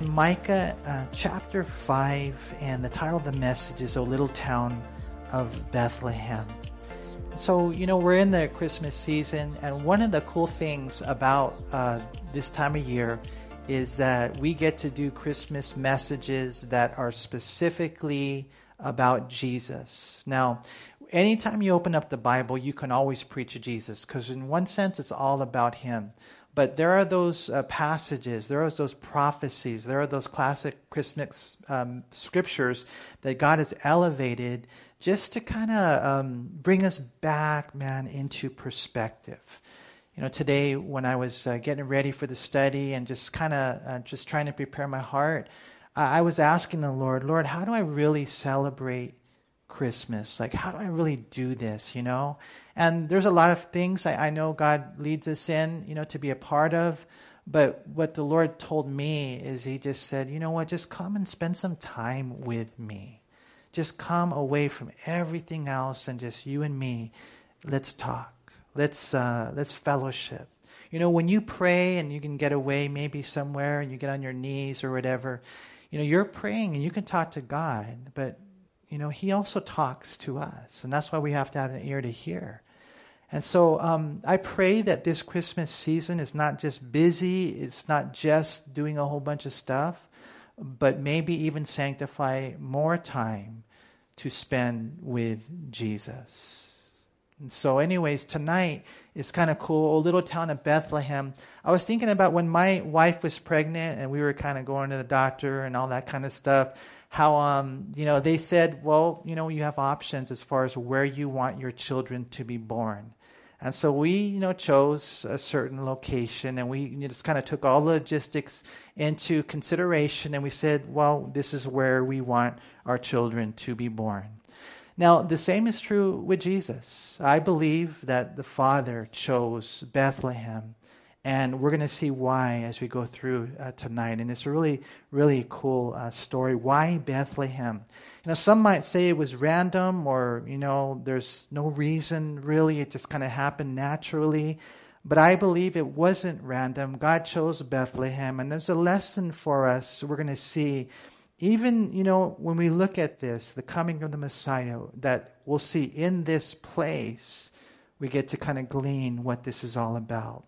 Micah uh, chapter 5, and the title of the message is O Little Town of Bethlehem. So, you know, we're in the Christmas season, and one of the cool things about uh, this time of year is that we get to do Christmas messages that are specifically about Jesus. Now, anytime you open up the Bible, you can always preach Jesus, because in one sense, it's all about Him. But there are those uh, passages, there are those prophecies, there are those classic Christmas um, scriptures that God has elevated just to kind of um, bring us back, man, into perspective. You know, today when I was uh, getting ready for the study and just kind of uh, just trying to prepare my heart, I was asking the Lord, Lord, how do I really celebrate Christmas? Like, how do I really do this, you know? And there's a lot of things I, I know God leads us in, you know, to be a part of. But what the Lord told me is He just said, you know what, just come and spend some time with me. Just come away from everything else and just you and me. Let's talk. Let's uh, let's fellowship. You know, when you pray and you can get away maybe somewhere and you get on your knees or whatever, you know, you're praying and you can talk to God, but you know, He also talks to us. And that's why we have to have an ear to hear. And so um, I pray that this Christmas season is not just busy, it's not just doing a whole bunch of stuff, but maybe even sanctify more time to spend with Jesus. And so, anyways, tonight is kind of cool. Little town of Bethlehem. I was thinking about when my wife was pregnant and we were kind of going to the doctor and all that kind of stuff how um, you know they said, well, you know, you have options as far as where you want your children to be born. And so we, you know, chose a certain location, and we just kind of took all the logistics into consideration, and we said, well, this is where we want our children to be born. Now, the same is true with Jesus. I believe that the Father chose Bethlehem and we're going to see why as we go through uh, tonight. And it's a really, really cool uh, story. Why Bethlehem? Know, some might say it was random or, you know, there's no reason really. It just kind of happened naturally. But I believe it wasn't random. God chose Bethlehem. And there's a lesson for us we're going to see. Even, you know, when we look at this, the coming of the Messiah, that we'll see in this place, we get to kind of glean what this is all about.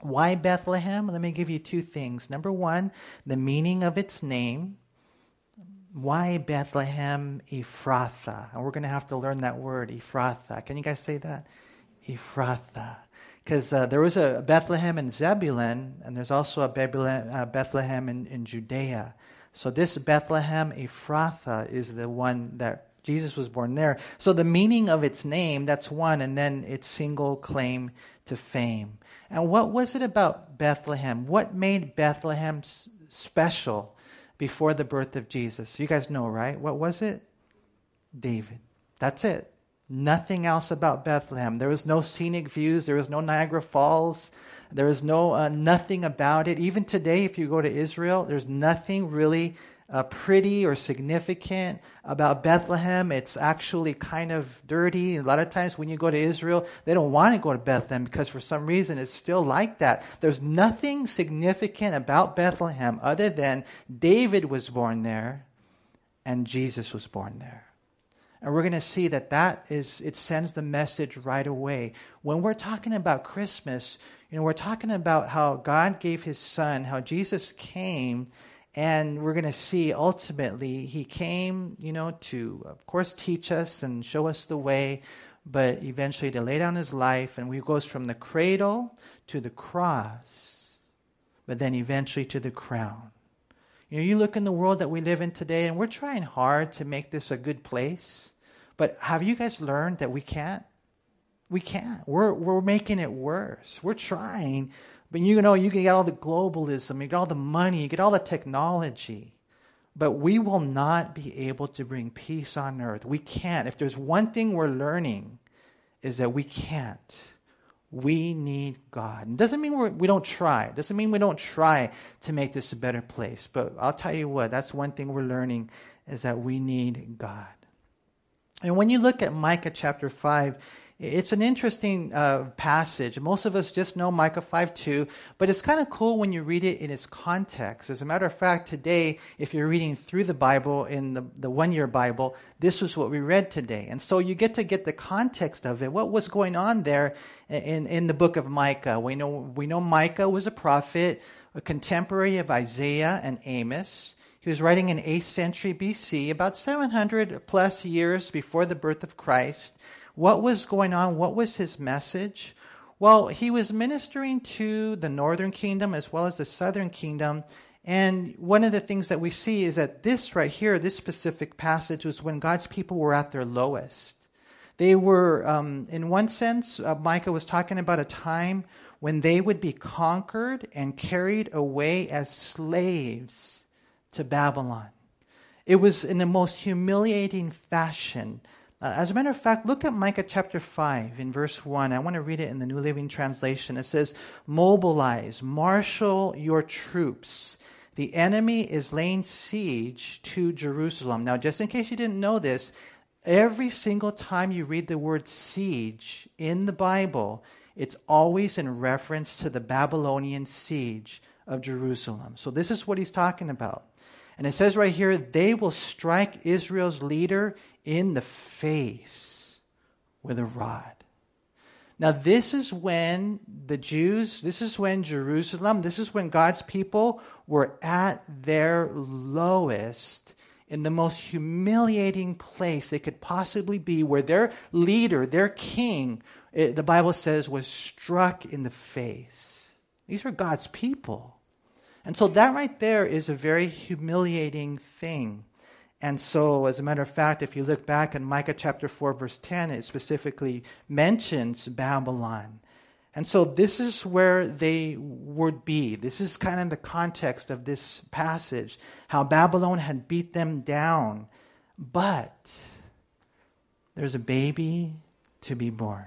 Why Bethlehem? Let me give you two things. Number one, the meaning of its name. Why Bethlehem Ephrathah? And we're going to have to learn that word, Ephrathah. Can you guys say that? Ephrathah. Because uh, there was a Bethlehem in Zebulun, and there's also a uh, Bethlehem in, in Judea. So this Bethlehem Ephrathah is the one that Jesus was born there. So the meaning of its name, that's one, and then its single claim to fame. And what was it about Bethlehem? What made Bethlehem special before the birth of Jesus? You guys know, right? What was it? David. That's it. Nothing else about Bethlehem. There was no scenic views. There was no Niagara Falls. There was no uh, nothing about it. Even today, if you go to Israel, there's nothing really uh, pretty or significant about Bethlehem. It's actually kind of dirty. A lot of times when you go to Israel, they don't want to go to Bethlehem because for some reason it's still like that. There's nothing significant about Bethlehem other than David was born there and Jesus was born there. And we're going to see that that is, it sends the message right away. When we're talking about Christmas, you know, we're talking about how God gave his son, how Jesus came and we're going to see ultimately he came, you know, to, of course, teach us and show us the way, but eventually to lay down his life. And he goes from the cradle to the cross, but then eventually to the crown. You know, you look in the world that we live in today, and we're trying hard to make this a good place. But have you guys learned that we can't? We can't. We're, we're making it worse. We're trying, but you know, you can get all the globalism, you get all the money, you get all the technology. But we will not be able to bring peace on earth. We can't. If there's one thing we're learning, is that we can't. We need God. It doesn't mean we're, we don't try. It doesn't mean we don't try to make this a better place. But I'll tell you what, that's one thing we're learning is that we need God. And when you look at Micah chapter 5, It's an interesting uh, passage. Most of us just know Micah 5 2, but it's kind of cool when you read it in its context. As a matter of fact, today, if you're reading through the Bible in the, the one year Bible, this was what we read today. And so you get to get the context of it. What was going on there in, in the book of Micah? We know, we know Micah was a prophet, a contemporary of Isaiah and Amos. He was writing in 8th century BC, about 700 plus years before the birth of Christ. What was going on? What was his message? Well, he was ministering to the northern kingdom as well as the southern kingdom. And one of the things that we see is that this right here, this specific passage, was when God's people were at their lowest. They were, um, in one sense, uh, Micah was talking about a time when they would be conquered and carried away as slaves to Babylon. It was in the most humiliating fashion uh, as a matter of fact, look at Micah chapter 5 in verse 1. I want to read it in the New Living Translation. It says, Mobilize, marshal your troops. The enemy is laying siege to Jerusalem. Now, just in case you didn't know this, every single time you read the word siege in the Bible, it's always in reference to the Babylonian siege of Jerusalem. So, this is what he's talking about. And it says right here, they will strike Israel's leader in the face with a rod. Now, this is when the Jews, this is when Jerusalem, this is when God's people were at their lowest, in the most humiliating place they could possibly be, where their leader, their king, it, the Bible says, was struck in the face. These are God's people. And so that right there is a very humiliating thing. And so, as a matter of fact, if you look back in Micah chapter 4, verse 10, it specifically mentions Babylon. And so, this is where they would be. This is kind of the context of this passage how Babylon had beat them down. But there's a baby to be born.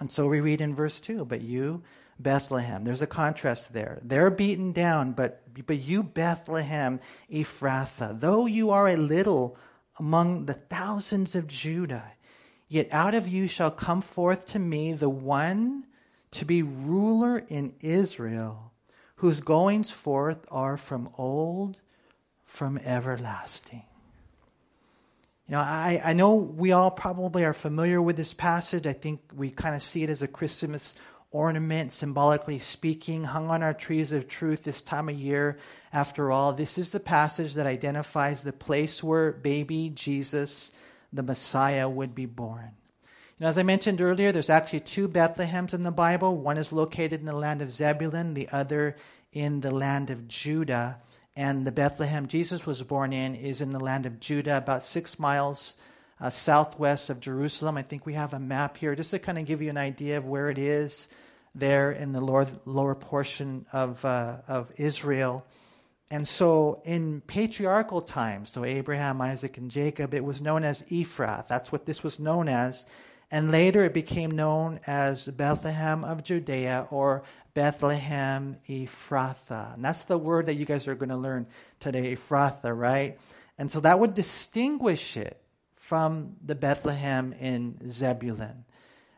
And so we read in verse 2 But you, Bethlehem. There's a contrast there. They're beaten down, but, but you, Bethlehem, Ephrathah, though you are a little among the thousands of Judah, yet out of you shall come forth to me the one to be ruler in Israel, whose goings forth are from old, from everlasting. You know, I, I know we all probably are familiar with this passage. I think we kind of see it as a Christmas ornament, symbolically speaking, hung on our trees of truth this time of year. After all, this is the passage that identifies the place where baby Jesus, the Messiah, would be born. Know, as I mentioned earlier, there's actually two Bethlehems in the Bible. One is located in the land of Zebulun, the other in the land of Judah. And the Bethlehem Jesus was born in is in the land of Judah, about six miles uh, southwest of Jerusalem. I think we have a map here just to kind of give you an idea of where it is there in the lower, lower portion of, uh, of Israel. And so in patriarchal times, so Abraham, Isaac, and Jacob, it was known as Ephrath. That's what this was known as. And later it became known as Bethlehem of Judea or Bethlehem Ephrathah. And that's the word that you guys are going to learn today, Ephrathah, right? And so that would distinguish it from the Bethlehem in Zebulun.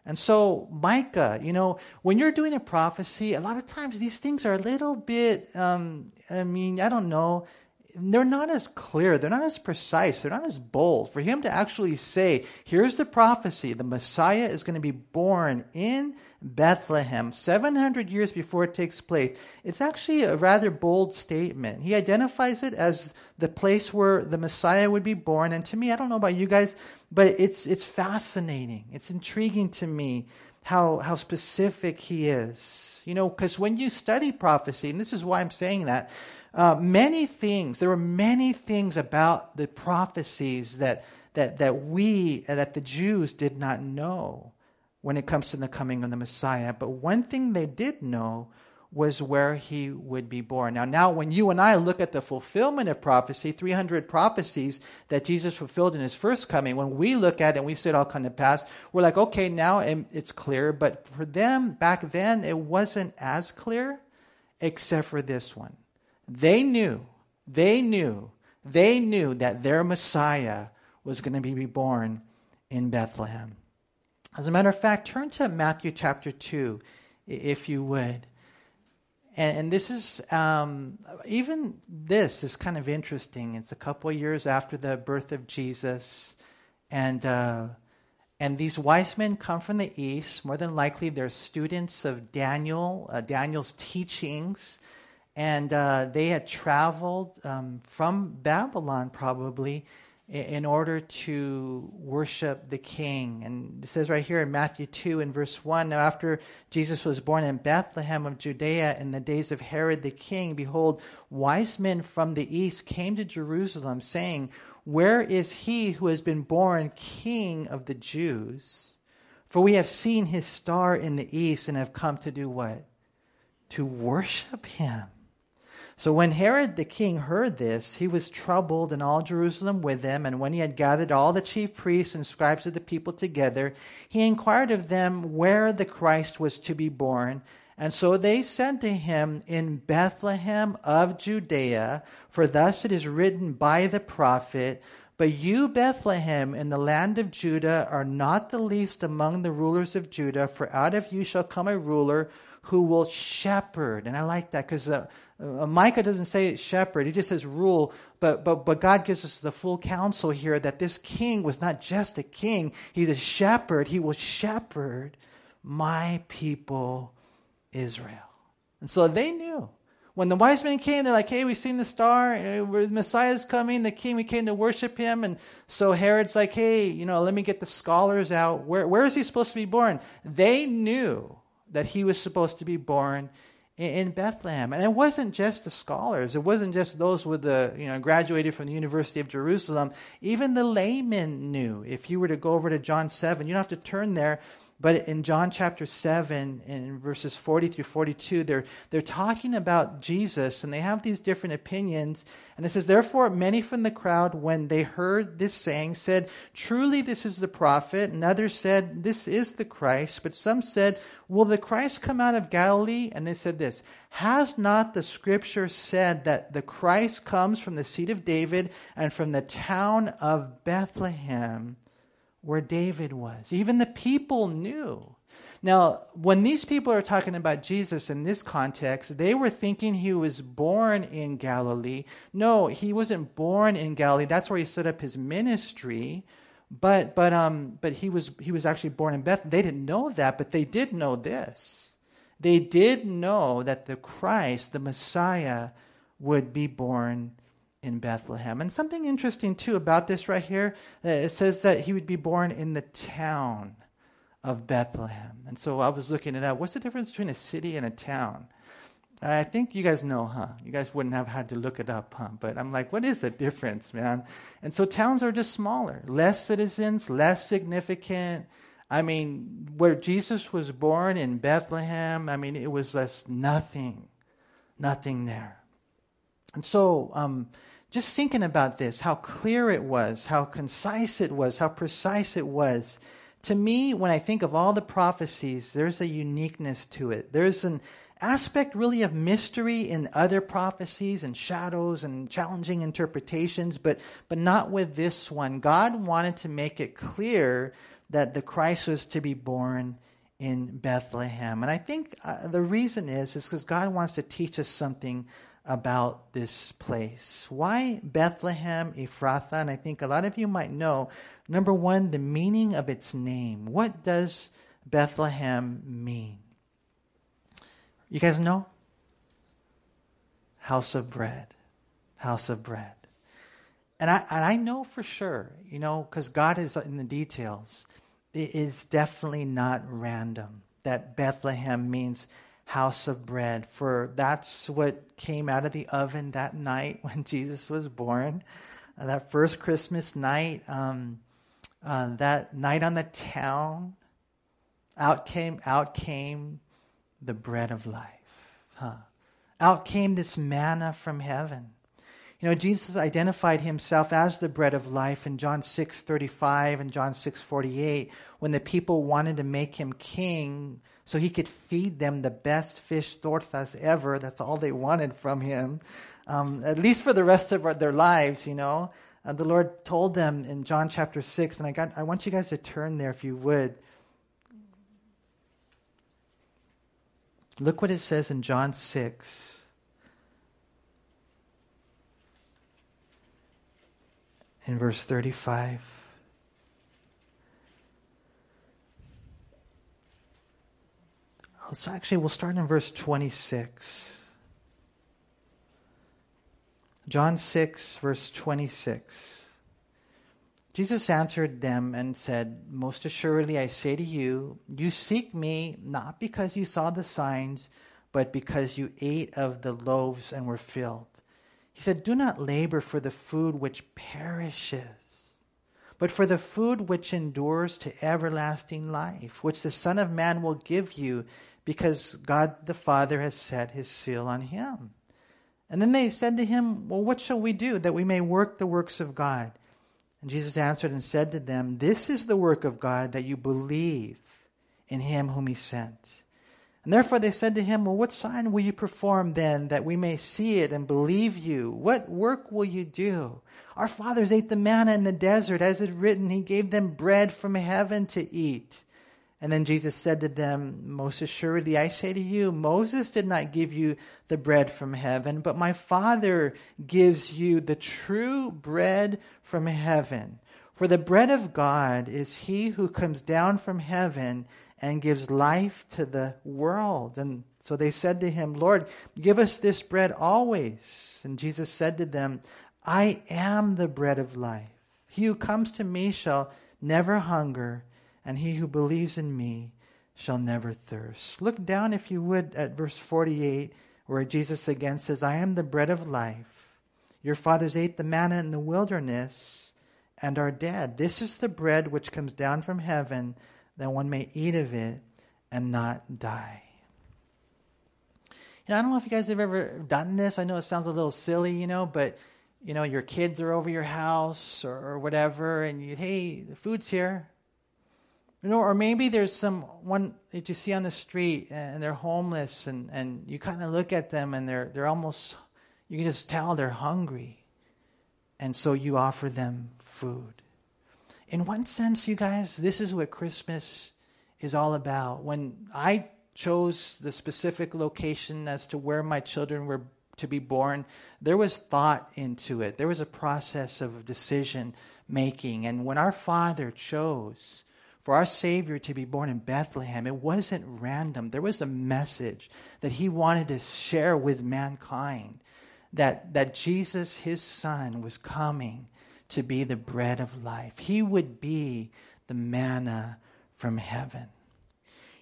And so, Micah, you know, when you're doing a prophecy, a lot of times these things are a little bit, um, I mean, I don't know, they're not as clear, they're not as precise, they're not as bold. For him to actually say, here's the prophecy the Messiah is going to be born in Bethlehem 700 years before it takes place, it's actually a rather bold statement. He identifies it as the place where the Messiah would be born. And to me, I don't know about you guys, but it's, it's fascinating. It's intriguing to me how, how specific he is. You know, because when you study prophecy, and this is why I'm saying that, uh, many things, there were many things about the prophecies that, that, that we, uh, that the Jews did not know when it comes to the coming of the Messiah. But one thing they did know was where he would be born. Now, now when you and I look at the fulfillment of prophecy, 300 prophecies that Jesus fulfilled in his first coming, when we look at it and we see it all come to pass, we're like, okay, now it's clear. But for them back then, it wasn't as clear, except for this one. They knew, they knew, they knew that their Messiah was going to be born in Bethlehem. As a matter of fact, turn to Matthew chapter 2, if you would. And, and this is, um, even this is kind of interesting. It's a couple of years after the birth of Jesus. And, uh, and these wise men come from the east. More than likely, they're students of Daniel, uh, Daniel's teachings. And uh, they had traveled um, from Babylon, probably, in order to worship the king. And it says right here in Matthew 2 in verse 1 Now, after Jesus was born in Bethlehem of Judea in the days of Herod the king, behold, wise men from the east came to Jerusalem, saying, Where is he who has been born king of the Jews? For we have seen his star in the east and have come to do what? To worship him. So when Herod the king heard this, he was troubled, and all Jerusalem with him. And when he had gathered all the chief priests and scribes of the people together, he inquired of them where the Christ was to be born. And so they said to him, In Bethlehem of Judea, for thus it is written by the prophet, But you, Bethlehem, in the land of Judah, are not the least among the rulers of Judah, for out of you shall come a ruler who will shepherd. And I like that because uh, uh, Micah doesn't say shepherd, he just says rule. But, but, but God gives us the full counsel here that this king was not just a king, he's a shepherd. He will shepherd my people, Israel. And so they knew. When the wise men came, they're like, hey, we've seen the star. Uh, the Messiah's coming, the king, we came to worship him. And so Herod's like, hey, you know, let me get the scholars out. Where, where is he supposed to be born? They knew that he was supposed to be born in Bethlehem. And it wasn't just the scholars. It wasn't just those with the, you know, graduated from the University of Jerusalem. Even the laymen knew. If you were to go over to John 7, you don't have to turn there, but in John chapter 7, in verses 40 through 42, they're, they're talking about Jesus and they have these different opinions. And it says, Therefore, many from the crowd, when they heard this saying, said, Truly this is the prophet. And others said, This is the Christ. But some said, Will the Christ come out of Galilee? And they said this Has not the scripture said that the Christ comes from the seed of David and from the town of Bethlehem? Where David was. Even the people knew. Now, when these people are talking about Jesus in this context, they were thinking he was born in Galilee. No, he wasn't born in Galilee. That's where he set up his ministry. But but um but he was he was actually born in Beth. They didn't know that, but they did know this. They did know that the Christ, the Messiah, would be born in Bethlehem. And something interesting too about this right here, uh, it says that he would be born in the town of Bethlehem. And so I was looking it up. What's the difference between a city and a town? I think you guys know, huh? You guys wouldn't have had to look it up, huh? But I'm like, what is the difference, man? And so towns are just smaller, less citizens, less significant. I mean, where Jesus was born in Bethlehem, I mean, it was just nothing, nothing there. And so, um, just thinking about this, how clear it was, how concise it was, how precise it was. To me, when I think of all the prophecies, there's a uniqueness to it. There's an aspect really of mystery in other prophecies and shadows and challenging interpretations, but, but not with this one. God wanted to make it clear that the Christ was to be born in Bethlehem. And I think uh, the reason is, is because God wants to teach us something about this place. Why Bethlehem Ephrathah? And I think a lot of you might know. Number one, the meaning of its name. What does Bethlehem mean? You guys know? House of bread. House of bread. And I, and I know for sure, you know, because God is in the details, it is definitely not random that Bethlehem means house of bread, for that's what came out of the oven that night when Jesus was born. Uh, that first Christmas night, um, uh, that night on the town, out came, out came the bread of life. Huh. Out came this manna from heaven. You know, Jesus identified himself as the bread of life in John 6:35 and John 6:48 when the people wanted to make him king so he could feed them the best fish tortas ever. That's all they wanted from him, um, at least for the rest of their lives, you know. And the Lord told them in John chapter 6, and I, got, I want you guys to turn there if you would. Look what it says in John 6. In verse 35. So actually, we'll start in verse 26. John 6, verse 26. Jesus answered them and said, Most assuredly I say to you, you seek me not because you saw the signs, but because you ate of the loaves and were filled. He said, Do not labor for the food which perishes, but for the food which endures to everlasting life, which the Son of Man will give you, because God the Father has set his seal on him. And then they said to him, Well, what shall we do that we may work the works of God? And Jesus answered and said to them, This is the work of God, that you believe in him whom he sent. And therefore they said to him, Well, what sign will you perform then, that we may see it and believe you? What work will you do? Our fathers ate the manna in the desert, as it is written, He gave them bread from heaven to eat. And then Jesus said to them, Most assuredly, I say to you, Moses did not give you the bread from heaven, but my Father gives you the true bread from heaven. For the bread of God is he who comes down from heaven and gives life to the world. And so they said to him, Lord, give us this bread always. And Jesus said to them, I am the bread of life. He who comes to me shall never hunger and he who believes in me shall never thirst. Look down, if you would, at verse 48, where Jesus again says, I am the bread of life. Your fathers ate the manna in the wilderness and are dead. This is the bread which comes down from heaven, that one may eat of it and not die. You know, I don't know if you guys have ever done this. I know it sounds a little silly, you know, but you know, your kids are over your house or, or whatever, and you, hey, the food's here. You know, or maybe there's someone that you see on the street and they're homeless and, and you kind of look at them and they're, they're almost, you can just tell they're hungry. And so you offer them food. In one sense, you guys, this is what Christmas is all about. When I chose the specific location as to where my children were to be born, there was thought into it. There was a process of decision making. And when our Father chose, for our Savior to be born in Bethlehem, it wasn't random. There was a message that He wanted to share with mankind that, that Jesus, His Son, was coming to be the bread of life. He would be the manna from heaven.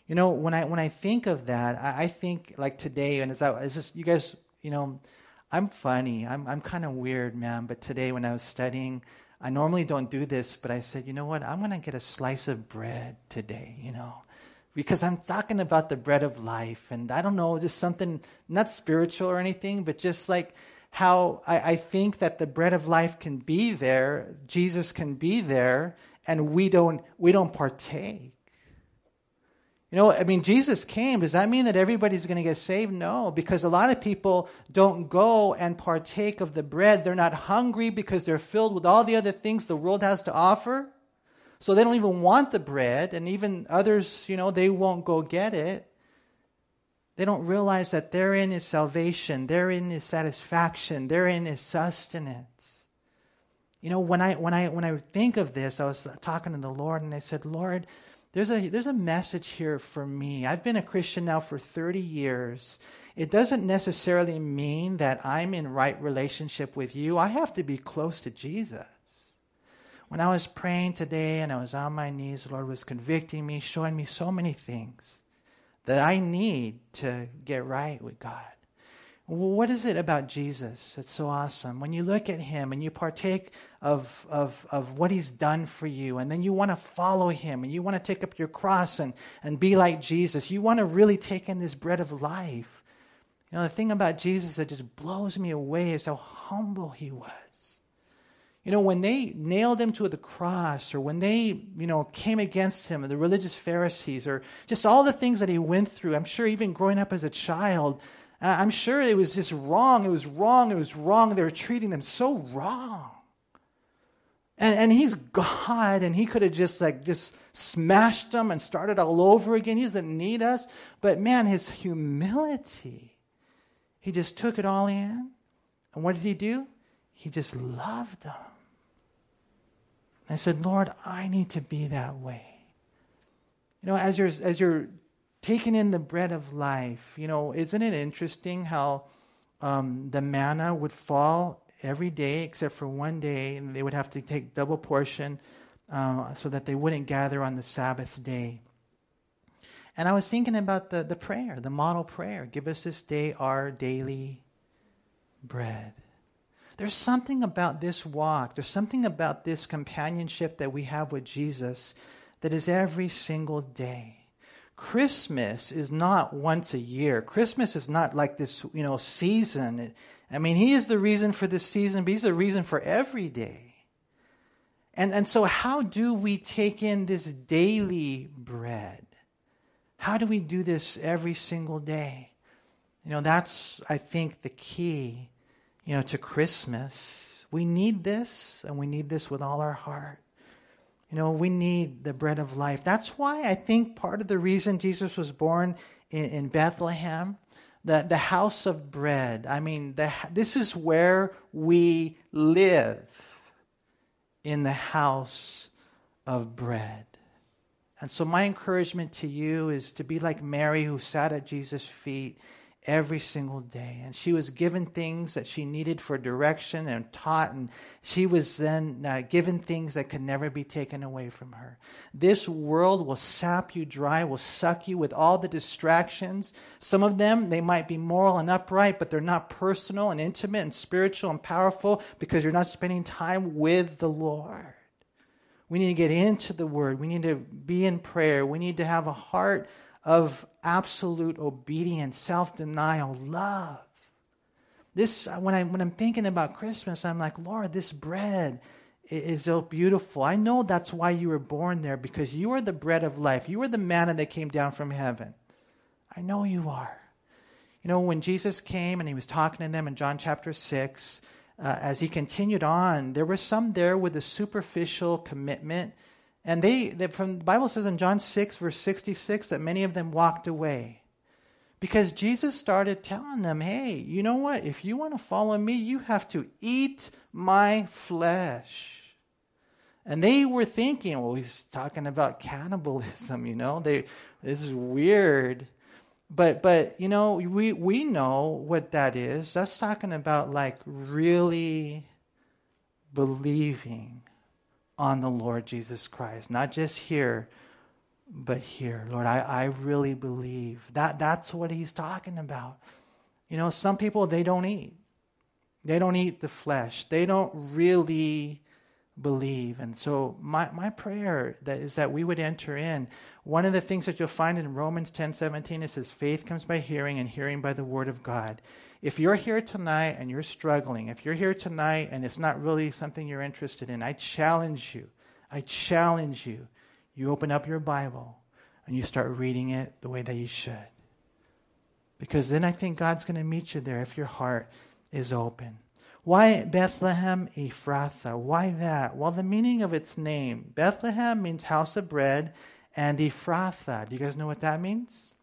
You know, when I when I think of that, I, I think like today, and as I it's just you guys, you know, I'm funny. I'm I'm kind of weird, man. But today, when I was studying I normally don't do this, but I said, you know what? I'm going to get a slice of bread today, you know, because I'm talking about the bread of life. And I don't know, just something not spiritual or anything, but just like how I, I think that the bread of life can be there, Jesus can be there, and we don't, we don't partake. You know, I mean, Jesus came. Does that mean that everybody's going to get saved? No, because a lot of people don't go and partake of the bread. They're not hungry because they're filled with all the other things the world has to offer. So they don't even want the bread. And even others, you know, they won't go get it. They don't realize that therein is salvation, therein is satisfaction, therein is sustenance. You know, when I when I when I think of this, I was talking to the Lord and I said, Lord, there's a, there's a message here for me. I've been a Christian now for 30 years. It doesn't necessarily mean that I'm in right relationship with you. I have to be close to Jesus. When I was praying today and I was on my knees, the Lord was convicting me, showing me so many things that I need to get right with God. What is it about Jesus that's so awesome? When you look at him and you partake of, of, of what he's done for you, and then you want to follow him and you want to take up your cross and, and be like Jesus, you want to really take in this bread of life. You know, the thing about Jesus that just blows me away is how humble he was. You know, when they nailed him to the cross, or when they, you know, came against him, the religious Pharisees, or just all the things that he went through, I'm sure even growing up as a child, Uh, I'm sure it was just wrong. It was wrong. It was wrong. They were treating them so wrong. And, and he's God, and he could have just like just smashed them and started all over again. He doesn't need us. But man, his humility, he just took it all in. And what did he do? He just loved them. I said, Lord, I need to be that way. You know, as you're as you're taking in the bread of life, you know, isn't it interesting how um, the manna would fall every day except for one day, and they would have to take double portion uh, so that they wouldn't gather on the Sabbath day. And I was thinking about the, the prayer, the model prayer give us this day our daily bread. There's something about this walk, there's something about this companionship that we have with Jesus that is every single day. Christmas is not once a year. Christmas is not like this, you know, season. I mean, he is the reason for this season, but he's the reason for every day. And, and so, how do we take in this daily bread? How do we do this every single day? You know, that's, I think, the key, you know, to Christmas. We need this, and we need this with all our heart. You know, we need the bread of life. That's why I think part of the reason Jesus was born in, in Bethlehem, the, the house of bread. I mean, the, this is where we live in the house of bread. And so, my encouragement to you is to be like Mary, who sat at Jesus' feet every single day. And she was given things that she needed for direction and taught, and she was then uh, given things that could never be taken away from her. This world will sap you dry, will suck you with all the distractions. Some of them, they might be moral and upright, but they're not personal and intimate and spiritual and powerful because you're not spending time with the Lord. We need to get into the Word. We need to be in prayer. We need to have a heart of absolute obedience, self denial, love. This, when, I, when I'm thinking about Christmas, I'm like, Lord, this bread is so beautiful. I know that's why you were born there because you are the bread of life. You are the manna that came down from heaven. I know you are. You know, when Jesus came and he was talking to them in John chapter 6, uh, as he continued on, there were some there with a superficial commitment. And they, they, from the Bible says in John 6, verse 66, that many of them walked away. Because Jesus started telling them, hey, you know what? If you want to follow me, you have to eat my flesh. And they were thinking, well, he's talking about cannibalism, you know? They, this is weird. But but you know, we we know what that is. That's talking about like really believing on the Lord Jesus Christ. Not just here, but here. Lord, I, I really believe. That that's what he's talking about. You know, some people they don't eat. They don't eat the flesh. They don't really believe. And so my, my prayer that is that we would enter in. One of the things that you'll find in Romans 10 17, it says, faith comes by hearing and hearing by the word of God. If you're here tonight and you're struggling, if you're here tonight and it's not really something you're interested in, I challenge you. I challenge you. You open up your Bible and you start reading it the way that you should. Because then I think God's going to meet you there if your heart is open. Why Bethlehem Ephrathah? Why that? Well, the meaning of its name. Bethlehem means house of bread, and Ephrathah. Do you guys know what that means?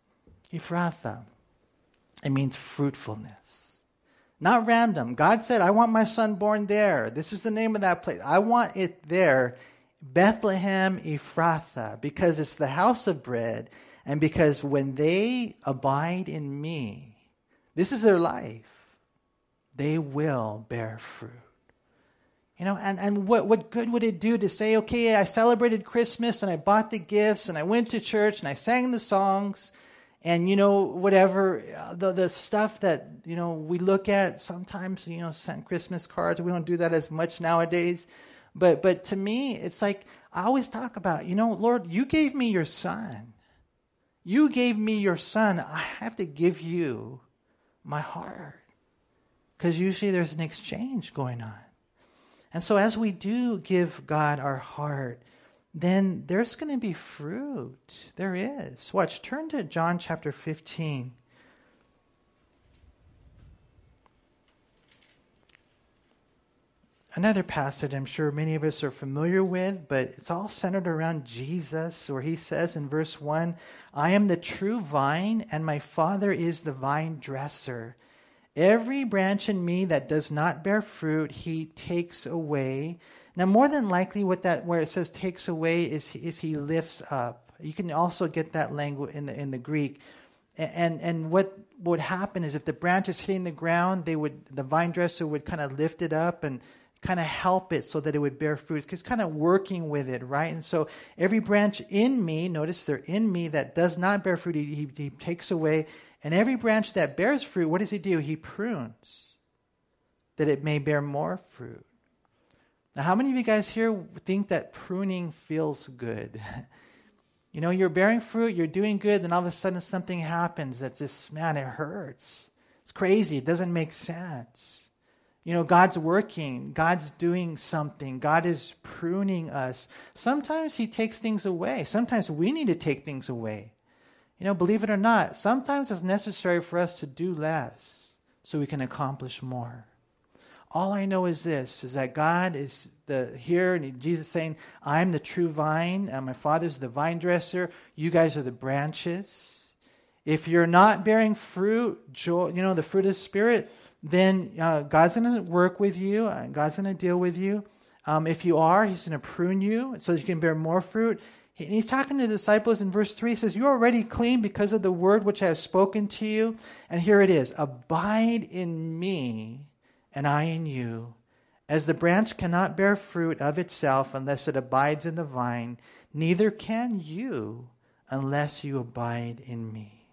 Ephrathah. It means fruitfulness. Not random. God said, I want my son born there. This is the name of that place. I want it there. Bethlehem Ephrathah, because it's the house of bread, and because when they abide in me, this is their life they will bear fruit. You know, and, and what, what good would it do to say, okay, I celebrated Christmas and I bought the gifts and I went to church and I sang the songs and, you know, whatever, uh, the, the stuff that, you know, we look at sometimes, you know, send Christmas cards. We don't do that as much nowadays. But, but to me, it's like, I always talk about, you know, Lord, you gave me your son. You gave me your son. I have to give you my heart. Because usually there's an exchange going on. And so as we do give God our heart, then there's going to be fruit. There is. Watch, turn to John chapter 15. another passage I'm sure many of us are familiar with, but it's all centered around Jesus, where he says in verse 1 I am the true vine, and my Father is the vine dresser. Every branch in me that does not bear fruit, he takes away. Now, more than likely, what that where it says takes away is, is he lifts up. You can also get that language in the in the Greek. And and what would happen is if the branch is hitting the ground, they would the vine dresser would kind of lift it up and kind of help it so that it would bear fruit. Because kind of working with it, right? And so every branch in me, notice they're in me that does not bear fruit, he, he, he takes away. And every branch that bears fruit, what does he do? He prunes that it may bear more fruit. Now, how many of you guys here think that pruning feels good? You know, you're bearing fruit, you're doing good, then all of a sudden something happens that's just, man, it hurts. It's crazy. It doesn't make sense. You know, God's working, God's doing something, God is pruning us. Sometimes He takes things away. Sometimes we need to take things away. You know, believe it or not, sometimes it's necessary for us to do less so we can accomplish more. All I know is this is that God is the here and Jesus saying, I'm the true vine, and my father's the vine dresser, you guys are the branches. If you're not bearing fruit, joy, you know, the fruit of the Spirit, then uh, God's going to work with you. God's going to deal with you. Um, if you are, He's going to prune you so you can bear more fruit. And He's talking to the disciples in verse 3. He says, You're already clean because of the word which I have spoken to you. And here it is Abide in me, and I in you. As the branch cannot bear fruit of itself unless it abides in the vine, neither can you unless you abide in me.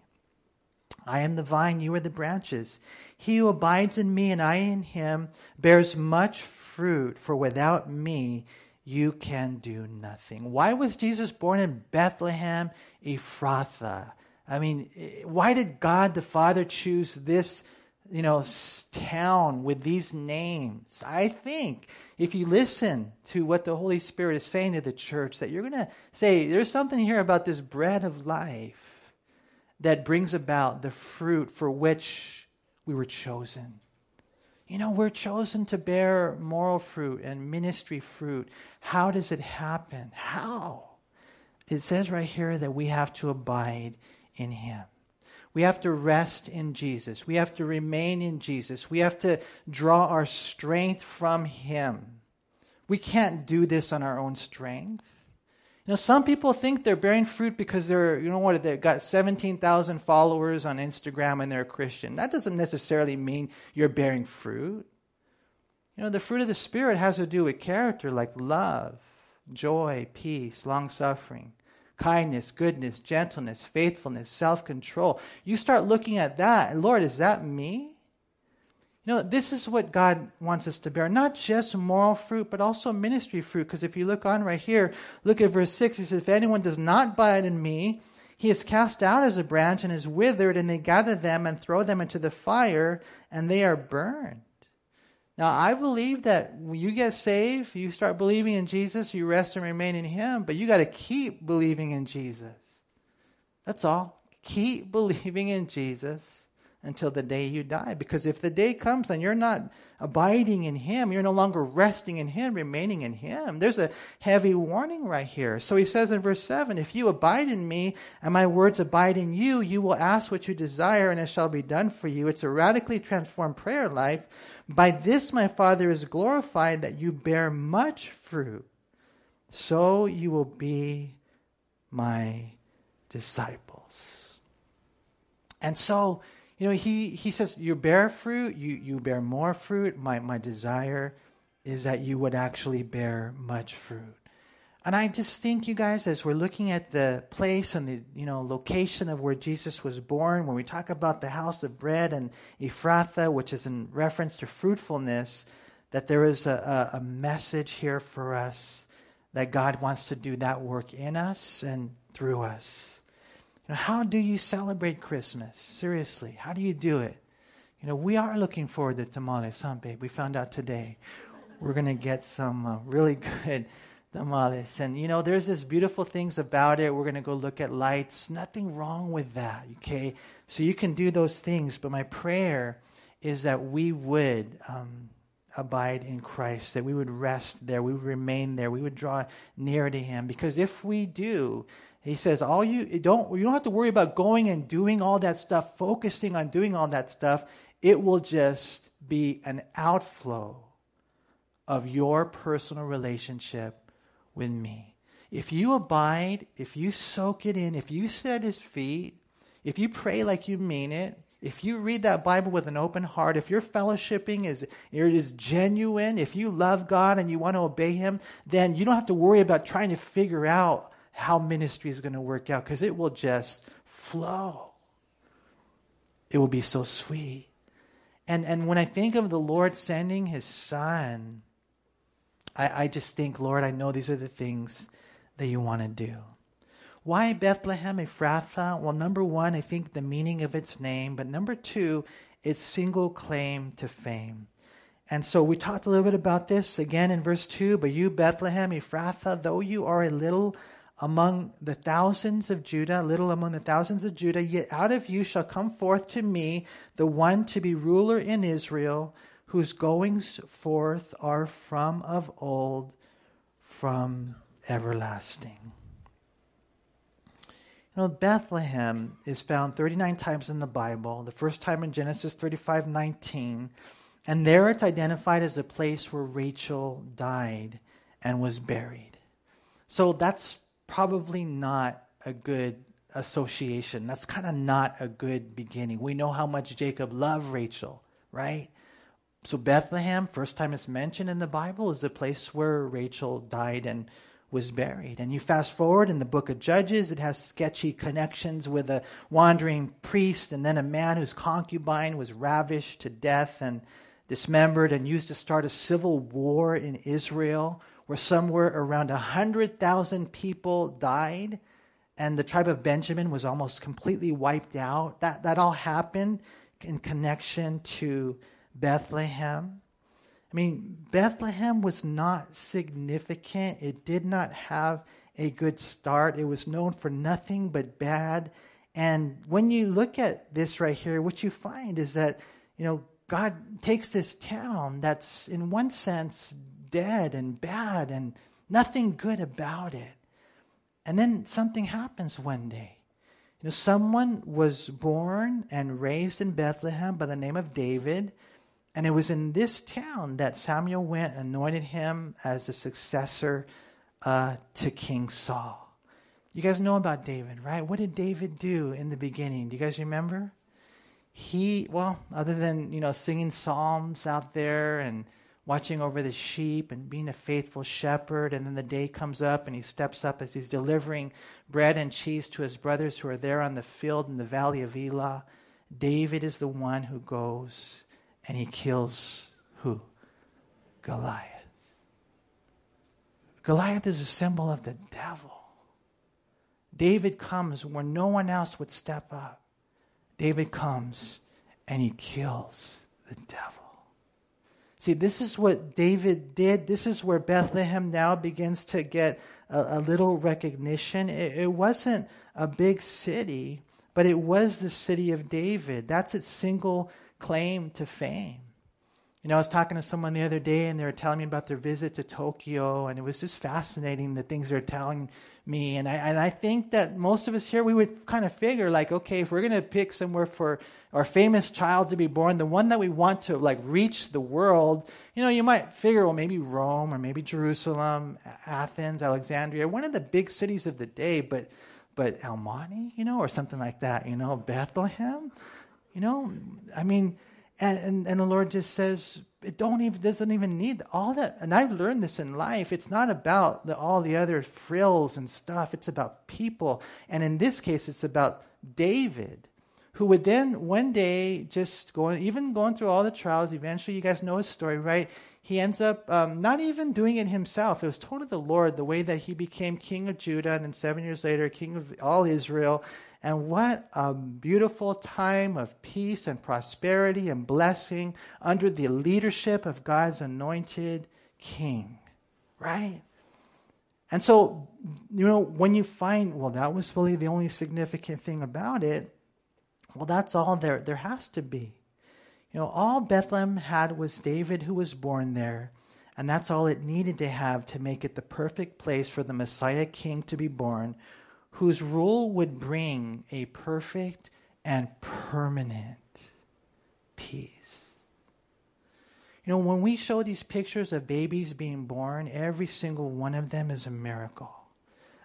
I am the vine, you are the branches. He who abides in me and I in him bears much fruit, for without me you can do nothing. Why was Jesus born in Bethlehem, Ephrathah? I mean, why did God the Father choose this, you know, town with these names? I think if you listen to what the Holy Spirit is saying to the church, that you're going to say, there's something here about this bread of life that brings about the fruit for which we were chosen. You know, we're chosen to bear moral fruit and ministry fruit. How does it happen? How? It says right here that we have to abide in Him. We have to rest in Jesus. We have to remain in Jesus. We have to draw our strength from Him. We can't do this on our own strength. You know, some people think they're bearing fruit because they're, you know what, they've got 17,000 followers on Instagram and they're a Christian. That doesn't necessarily mean you're bearing fruit. You know, the fruit of the Spirit has to do with character like love, joy, peace, long suffering, kindness, goodness, gentleness, faithfulness, self control. You start looking at that, and Lord, is that me? You know, this is what God wants us to bear. Not just moral fruit, but also ministry fruit. Because if you look on right here, look at verse 6. He says, If anyone does not abide in me, he is cast out as a branch and is withered, and they gather them and throw them into the fire, and they are burned. Now, I believe that when you get saved, you start believing in Jesus, you rest and remain in Him, but you got to keep believing in Jesus. That's all. Keep believing in Jesus until the day you die. Because if the day comes and you're not abiding in Him, you're no longer resting in Him, remaining in Him, there's a heavy warning right here. So he says in verse 7 If you abide in me and my words abide in you, you will ask what you desire and it shall be done for you. It's a radically transformed prayer life. By this my Father is glorified that you bear much fruit. So you will be my disciples. And so, you know, he, he says, You bear fruit, you, you bear more fruit. My, my desire is that you would actually bear much fruit. And I just think, you guys, as we're looking at the place and the you know location of where Jesus was born, when we talk about the house of bread and Ephrathah, which is in reference to fruitfulness, that there is a, a, a message here for us that God wants to do that work in us and through us. You know, how do you celebrate Christmas? Seriously, how do you do it? You know, we are looking forward to tamales, huh, babe? We found out today. We're going to get some uh, really good tamales. And, you know, there's this beautiful things about it. We're going to go look at lights. Nothing wrong with that, okay? So you can do those things. But my prayer is that we would um, abide in Christ, that we would rest there, we would remain there, we would draw near to Him. Because if we do, He says, all you don't you don't have to worry about going and doing all that stuff, focusing on doing all that stuff. It will just be an outflow of your personal relationship with me. If you abide, if you soak it in, if you sit at His feet, if you pray like you mean it, if you read that Bible with an open heart, if your fellowshipping is, is genuine, if you love God and you want to obey Him, then you don't have to worry about trying to figure out how ministry is going to work out because it will just flow. It will be so sweet. And, and when I think of the Lord sending His Son, I, I just think, Lord, I know these are the things that you want to do. Why Bethlehem Ephrathah? Well, number one, I think the meaning of its name, but number two, its single claim to fame. And so we talked a little bit about this again in verse 2. But you, Bethlehem Ephrathah, though you are a little among the thousands of Judah, little among the thousands of Judah, yet out of you shall come forth to me the one to be ruler in Israel, whose goings forth are from of old, from everlasting. You know, Bethlehem is found 39 times in the Bible. The first time in Genesis 35 19. And there it's identified as the place where Rachel died and was buried. So that's probably not a good association. That's kind of not a good beginning. We know how much Jacob loved Rachel, right? So Bethlehem, first time it's mentioned in the Bible, is the place where Rachel died and was buried. And you fast forward in the book of Judges, it has sketchy connections with a wandering priest and then a man whose concubine was ravished to death and dismembered and used to start a civil war in Israel where somewhere around 100,000 people died and the tribe of Benjamin was almost completely wiped out. That, that all happened in connection to Bethlehem. I mean, Bethlehem was not significant. It did not have a good start. It was known for nothing but bad. And when you look at this right here, what you find is that, you know, God takes this town that's in one sense dead and bad and nothing good about it. And then something happens one day. You know, someone was born and raised in Bethlehem by the name of David and it was in this town that Samuel went and anointed him as the successor uh, to King Saul. You guys know about David, right? What did David do in the beginning? Do you guys remember? He, well, other than, you know, singing psalms out there and watching over the sheep and being a faithful shepherd, and then the day comes up and he steps up as he's delivering bread and cheese to his brothers who are there on the field in the valley of Elah. David is the one who goes and he kills who? Goliath. Goliath is a symbol of the devil. David comes where no one else would step up. David comes and he kills the devil. See, this is what David did. This is where Bethlehem now begins to get a, a little recognition. It, it wasn't a big city, but it was the city of David. That's its single claim to fame. You know, I was talking to someone the other day and they were telling me about their visit to Tokyo, and it was just fascinating the things they're telling me. And I, and I think that most of us here, we would kind of figure, like, okay, if we're going to pick somewhere for our famous child to be born, the one that we want to, like, reach the world, you know, you might figure, well, maybe Rome or maybe Jerusalem, Athens, Alexandria, one of the big cities of the day, but, but Monte, you know, or something like that, you know, Bethlehem. You know, I mean, and, and, and the Lord just says, it don't even doesn't even need all that. And I've learned this in life. It's not about the, all the other frills and stuff. It's about people. And in this case, it's about David, who would then one day just going, even going through all the trials. Eventually, you guys know his story, right? He ends up um, not even doing it himself. It was totally the Lord, the way that he became king of Judah, and then seven years later, king of all Israel. And what a beautiful time of peace and prosperity and blessing under the leadership of God's anointed king, right? And so, you know, when you find, well, that was really the only significant thing about it, well, that's all there, there has to be. You know, all Bethlehem had was David who was born there, and that's all it needed to have to make it the perfect place for the Messiah King to be born, whose rule would bring a perfect and permanent peace. You know, when we show these pictures of babies being born, every single one of them is a miracle.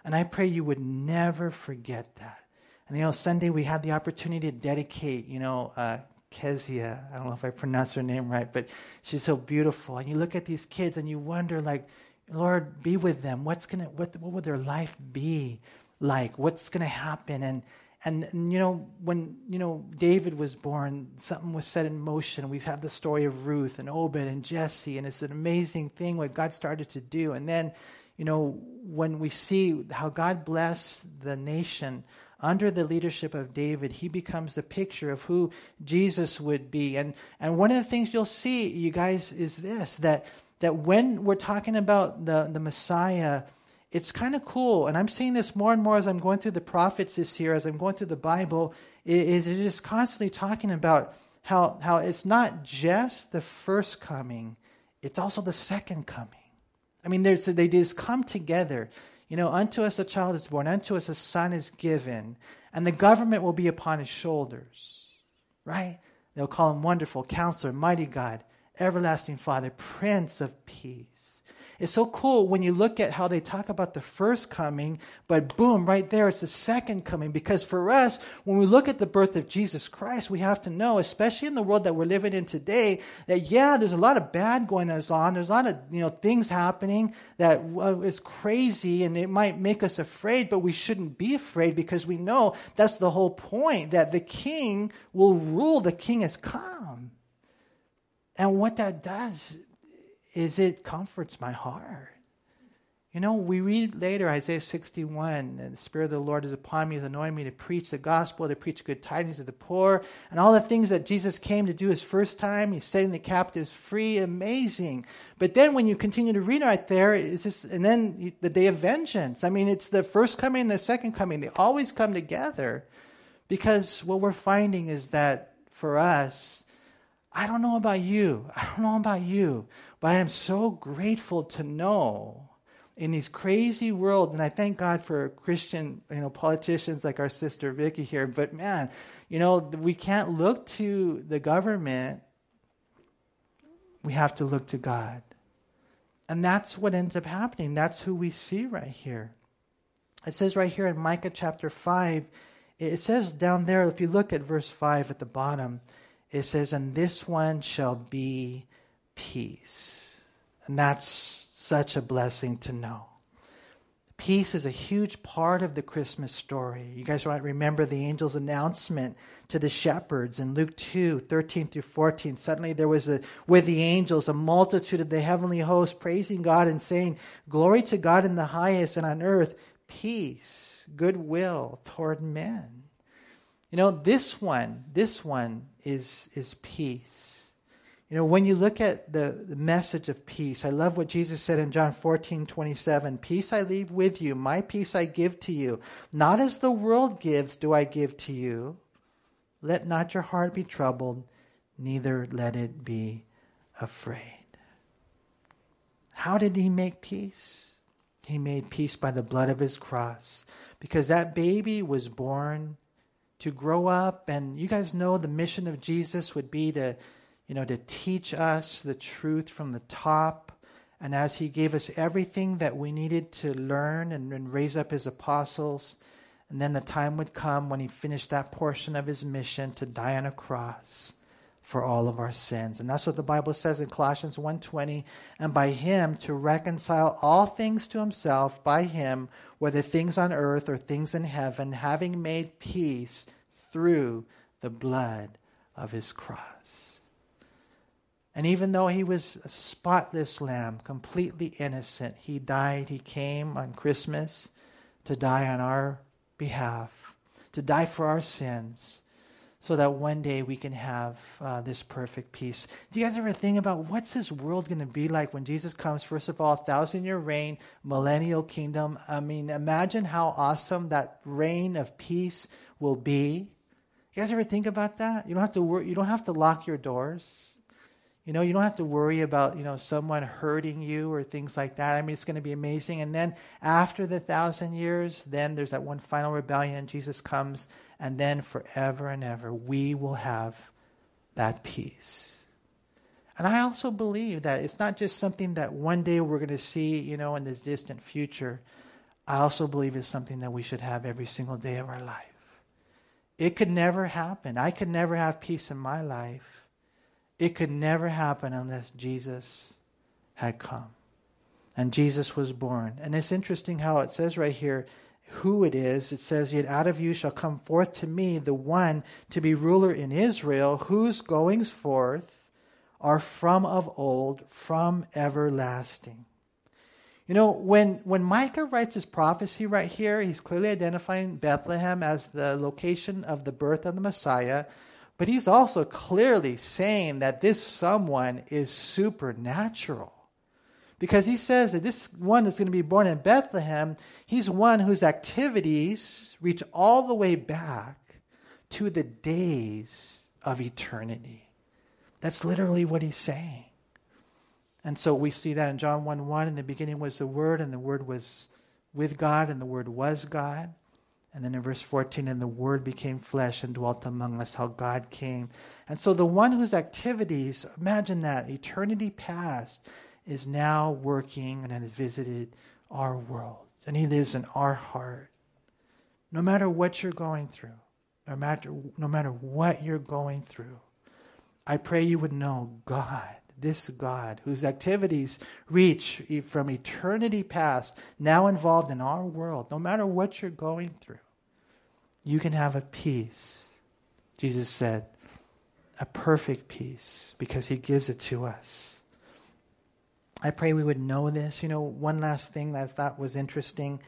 And I pray you would never forget that. And you know, Sunday we had the opportunity to dedicate, you know, uh, Kezia. I don't know if I pronounced her name right, but she's so beautiful. And you look at these kids and you wonder, like, Lord, be with them. What's gonna, what, what would their life be like? What's gonna happen? And and, and, you know, when you know David was born, something was set in motion. We have the story of Ruth and Obed and Jesse, and it's an amazing thing what God started to do. And then, you know, when we see how God blessed the nation under the leadership of David, he becomes the picture of who Jesus would be. And and one of the things you'll see, you guys, is this that that when we're talking about the, the Messiah it's kind of cool, and I'm seeing this more and more as I'm going through the prophets this year, as I'm going through the Bible, is it is constantly talking about how, how it's not just the first coming, it's also the second coming. I mean, they just come together. You know, unto us a child is born, unto us a son is given, and the government will be upon his shoulders. Right? They'll call him Wonderful, Counselor, Mighty God, Everlasting Father, Prince of Peace. It's so cool when you look at how they talk about the first coming, but boom, right there, it's the second coming. Because for us, when we look at the birth of Jesus Christ, we have to know, especially in the world that we're living in today, that yeah, there's a lot of bad going on. There's a lot of you know things happening that uh, is crazy, and it might make us afraid, but we shouldn't be afraid because we know that's the whole point that the King will rule. The King has come. And what that does is it comforts my heart. You know, we read later Isaiah 61, and the Spirit of the Lord is upon me, He's anointed me to preach the gospel, to preach good tidings to the poor, and all the things that Jesus came to do his first time. He's setting the captives free. Amazing. But then when you continue to read right there, it's just, and then the day of vengeance. I mean, it's the first coming and the second coming. They always come together because what we're finding is that for us, I don't know about you. I don't know about you. But I am so grateful to know in these crazy world, and I thank God for Christian, you know, politicians like our sister Vicky here. But man, you know, we can't look to the government. We have to look to God. And that's what ends up happening. That's who we see right here. It says right here in Micah chapter 5, it says down there, if you look at verse 5 at the bottom, it says, And this one shall be peace. And that's such a blessing to know. Peace is a huge part of the Christmas story. You guys might remember the angel's announcement to the shepherds in Luke 2 13 through 14. Suddenly there was a, with the angels a multitude of the heavenly host praising God and saying, Glory to God in the highest, and on earth, peace, goodwill toward men. You know, this one, this one is, is peace. You know, when you look at the, the, message of peace, I love what Jesus said in John 14, 27. Peace I leave with you, my peace I give to you. Not as the world gives, do I give to you. Let not your heart be troubled, neither let it be afraid. How did he make peace? He made peace by the blood of his cross. Because that baby was born to grow up, and you guys know the mission of Jesus would be to you know, to teach us the truth from the top. And as he gave us everything that we needed to learn and, and raise up his apostles, and then the time would come when he finished that portion of his mission to die on a cross for all of our sins. And that's what the Bible says in Colossians 1:20, and by him to reconcile all things to himself by him, whether things on earth or things in heaven, having made peace through the blood of his cross. And even though he was a spotless lamb, completely innocent, he died. He came on Christmas to die on our behalf, to die for our sins, so that one day we can have uh, this perfect peace. Do you guys ever think about what's this world going to be like when Jesus comes? First of all, thousand year reign, millennial kingdom. I mean, imagine how awesome that reign of peace will be. You guys ever think about that? You don't have to you don't have to lock your doors. You know, you don't have to worry about, you know, someone hurting you or things like that. I mean, it's going to be amazing. And then after the thousand years, then there's that one final rebellion. Jesus comes, and then forever and ever, we will have that peace. And I also believe that it's not just something that one day we're going to see, you know, in this distant future. I also believe it's something that we should have every single day of our life. It could never happen. I could never have peace in my life it could never happen unless Jesus had come. And Jesus was born. And it's interesting how it says right here who it is. It says, Yet out of you shall come forth to me the one to be ruler in Israel, whose goings forth are from of old, from everlasting. You know, when, when Micah writes his prophecy right here, he's clearly identifying Bethlehem as the location of the birth of the Messiah. But he's also clearly saying that this someone is supernatural. Because he says that this one is going to be born in Bethlehem. He's one whose activities reach all the way back to the days of eternity. That's literally what he's saying. And so we see that in John 1 1. In the beginning was the Word, and the Word was with God, and the Word was God. And then in verse 14, and the Word became flesh and dwelt among us, how God came. And so the one whose activities, imagine that, eternity past, is now working and has visited our world. And He lives in our heart. No matter what you're going through, no matter, no matter what you're going through, I pray you would know God this God, whose activities reach from eternity past, now involved in our world, no matter what you're going through, you can have a peace. Jesus said, a perfect peace, because he gives it to us. I pray we would know this. You know, one last thing that I thought was interesting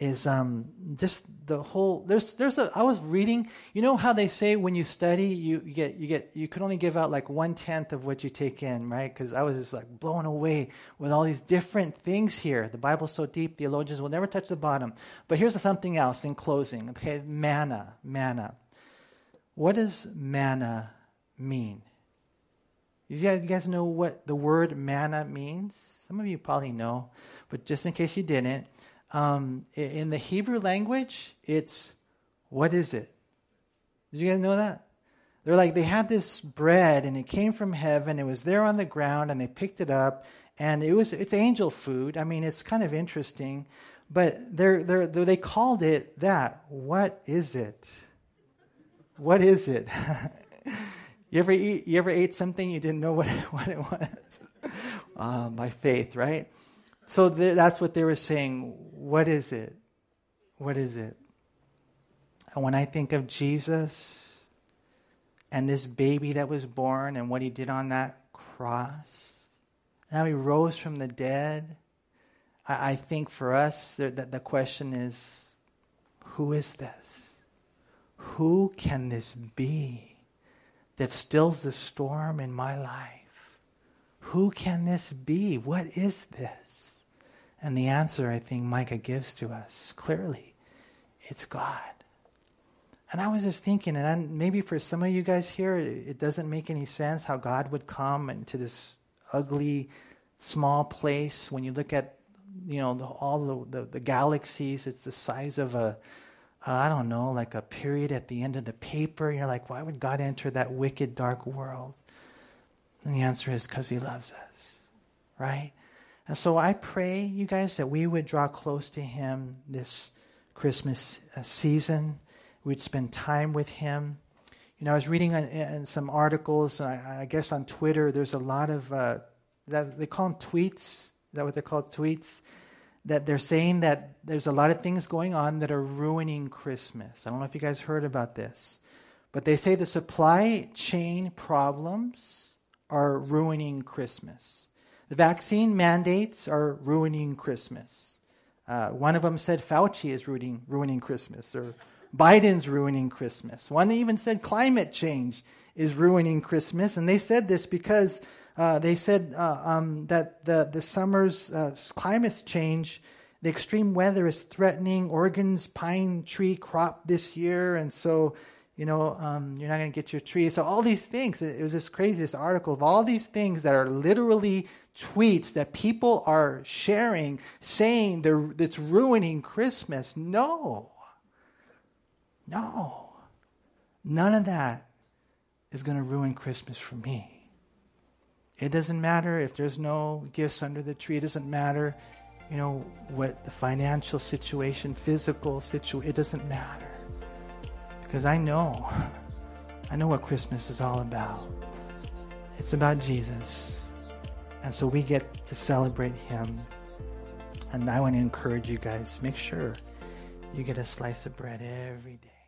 is um, just the whole there's there's a I was reading you know how they say when you study you, you get you get you can only give out like one tenth of what you take in right? Because I was just like blown away with all these different things here. The Bible's so deep theologians will never touch the bottom. But here's something else in closing okay? Manna manna. What does manna mean? You guys, you guys know what the word manna means? Some of you probably know but just in case you didn't um, in the Hebrew language, it's what is it? Did you guys know that? They're like, they had this bread and it came from heaven. It was there on the ground and they picked it up and it was, it's angel food. I mean, it's kind of interesting, but they're, they're, they called it that. What is it? What is it? you ever eat, you ever ate something you didn't know what, what it was? Uh, by faith, right? So th- that's what they were saying. What is it? What is it? And when I think of Jesus and this baby that was born and what he did on that cross, now he rose from the dead. I, I think for us, the, the, the question is who is this? Who can this be that stills the storm in my life? Who can this be? What is this? And the answer I think Micah gives to us clearly it's God. And I was just thinking, and maybe for some of you guys here, it doesn't make any sense how God would come into this ugly, small place. When you look at, you know, the, all the, the, the, galaxies, it's the size of a, uh, I don't know, like a period at the end of the paper. You're like, why would God enter that wicked, dark world? And the answer is because He loves us, right? And so I pray, you guys, that we would draw close to Him this Christmas uh, season. We'd spend time with Him. You know, I was reading in some articles, I, I guess on Twitter, there's a lot of, uh, that they call them tweets. Is that what they're called? Tweets? That they're saying that there's a lot of things going on that are ruining Christmas. I don't know if you guys heard about this. But they say the supply chain problems are ruining Christmas. The vaccine mandates are ruining Christmas. Uh, one of them said Fauci is ruining, ruining Christmas, or Biden's ruining Christmas. One even said climate change is ruining Christmas. And they said this because uh, they said uh, um, that the, the summer's uh, climate change, the extreme weather is threatening Oregon's pine tree crop this year. And so you know, um, you're not going to get your tree. So all these things, it, was this crazy, this article of all these things that are literally tweets that people are sharing, saying they're, it's ruining Christmas. No. No. None of that is going to ruin Christmas for me. It doesn't matter if there's no gifts under the tree. It doesn't matter, you know, what the financial situation, physical situation, it doesn't matter. Because I know, I know what Christmas is all about. It's about Jesus. And so we get to celebrate Him. And I want to encourage you guys make sure you get a slice of bread every day.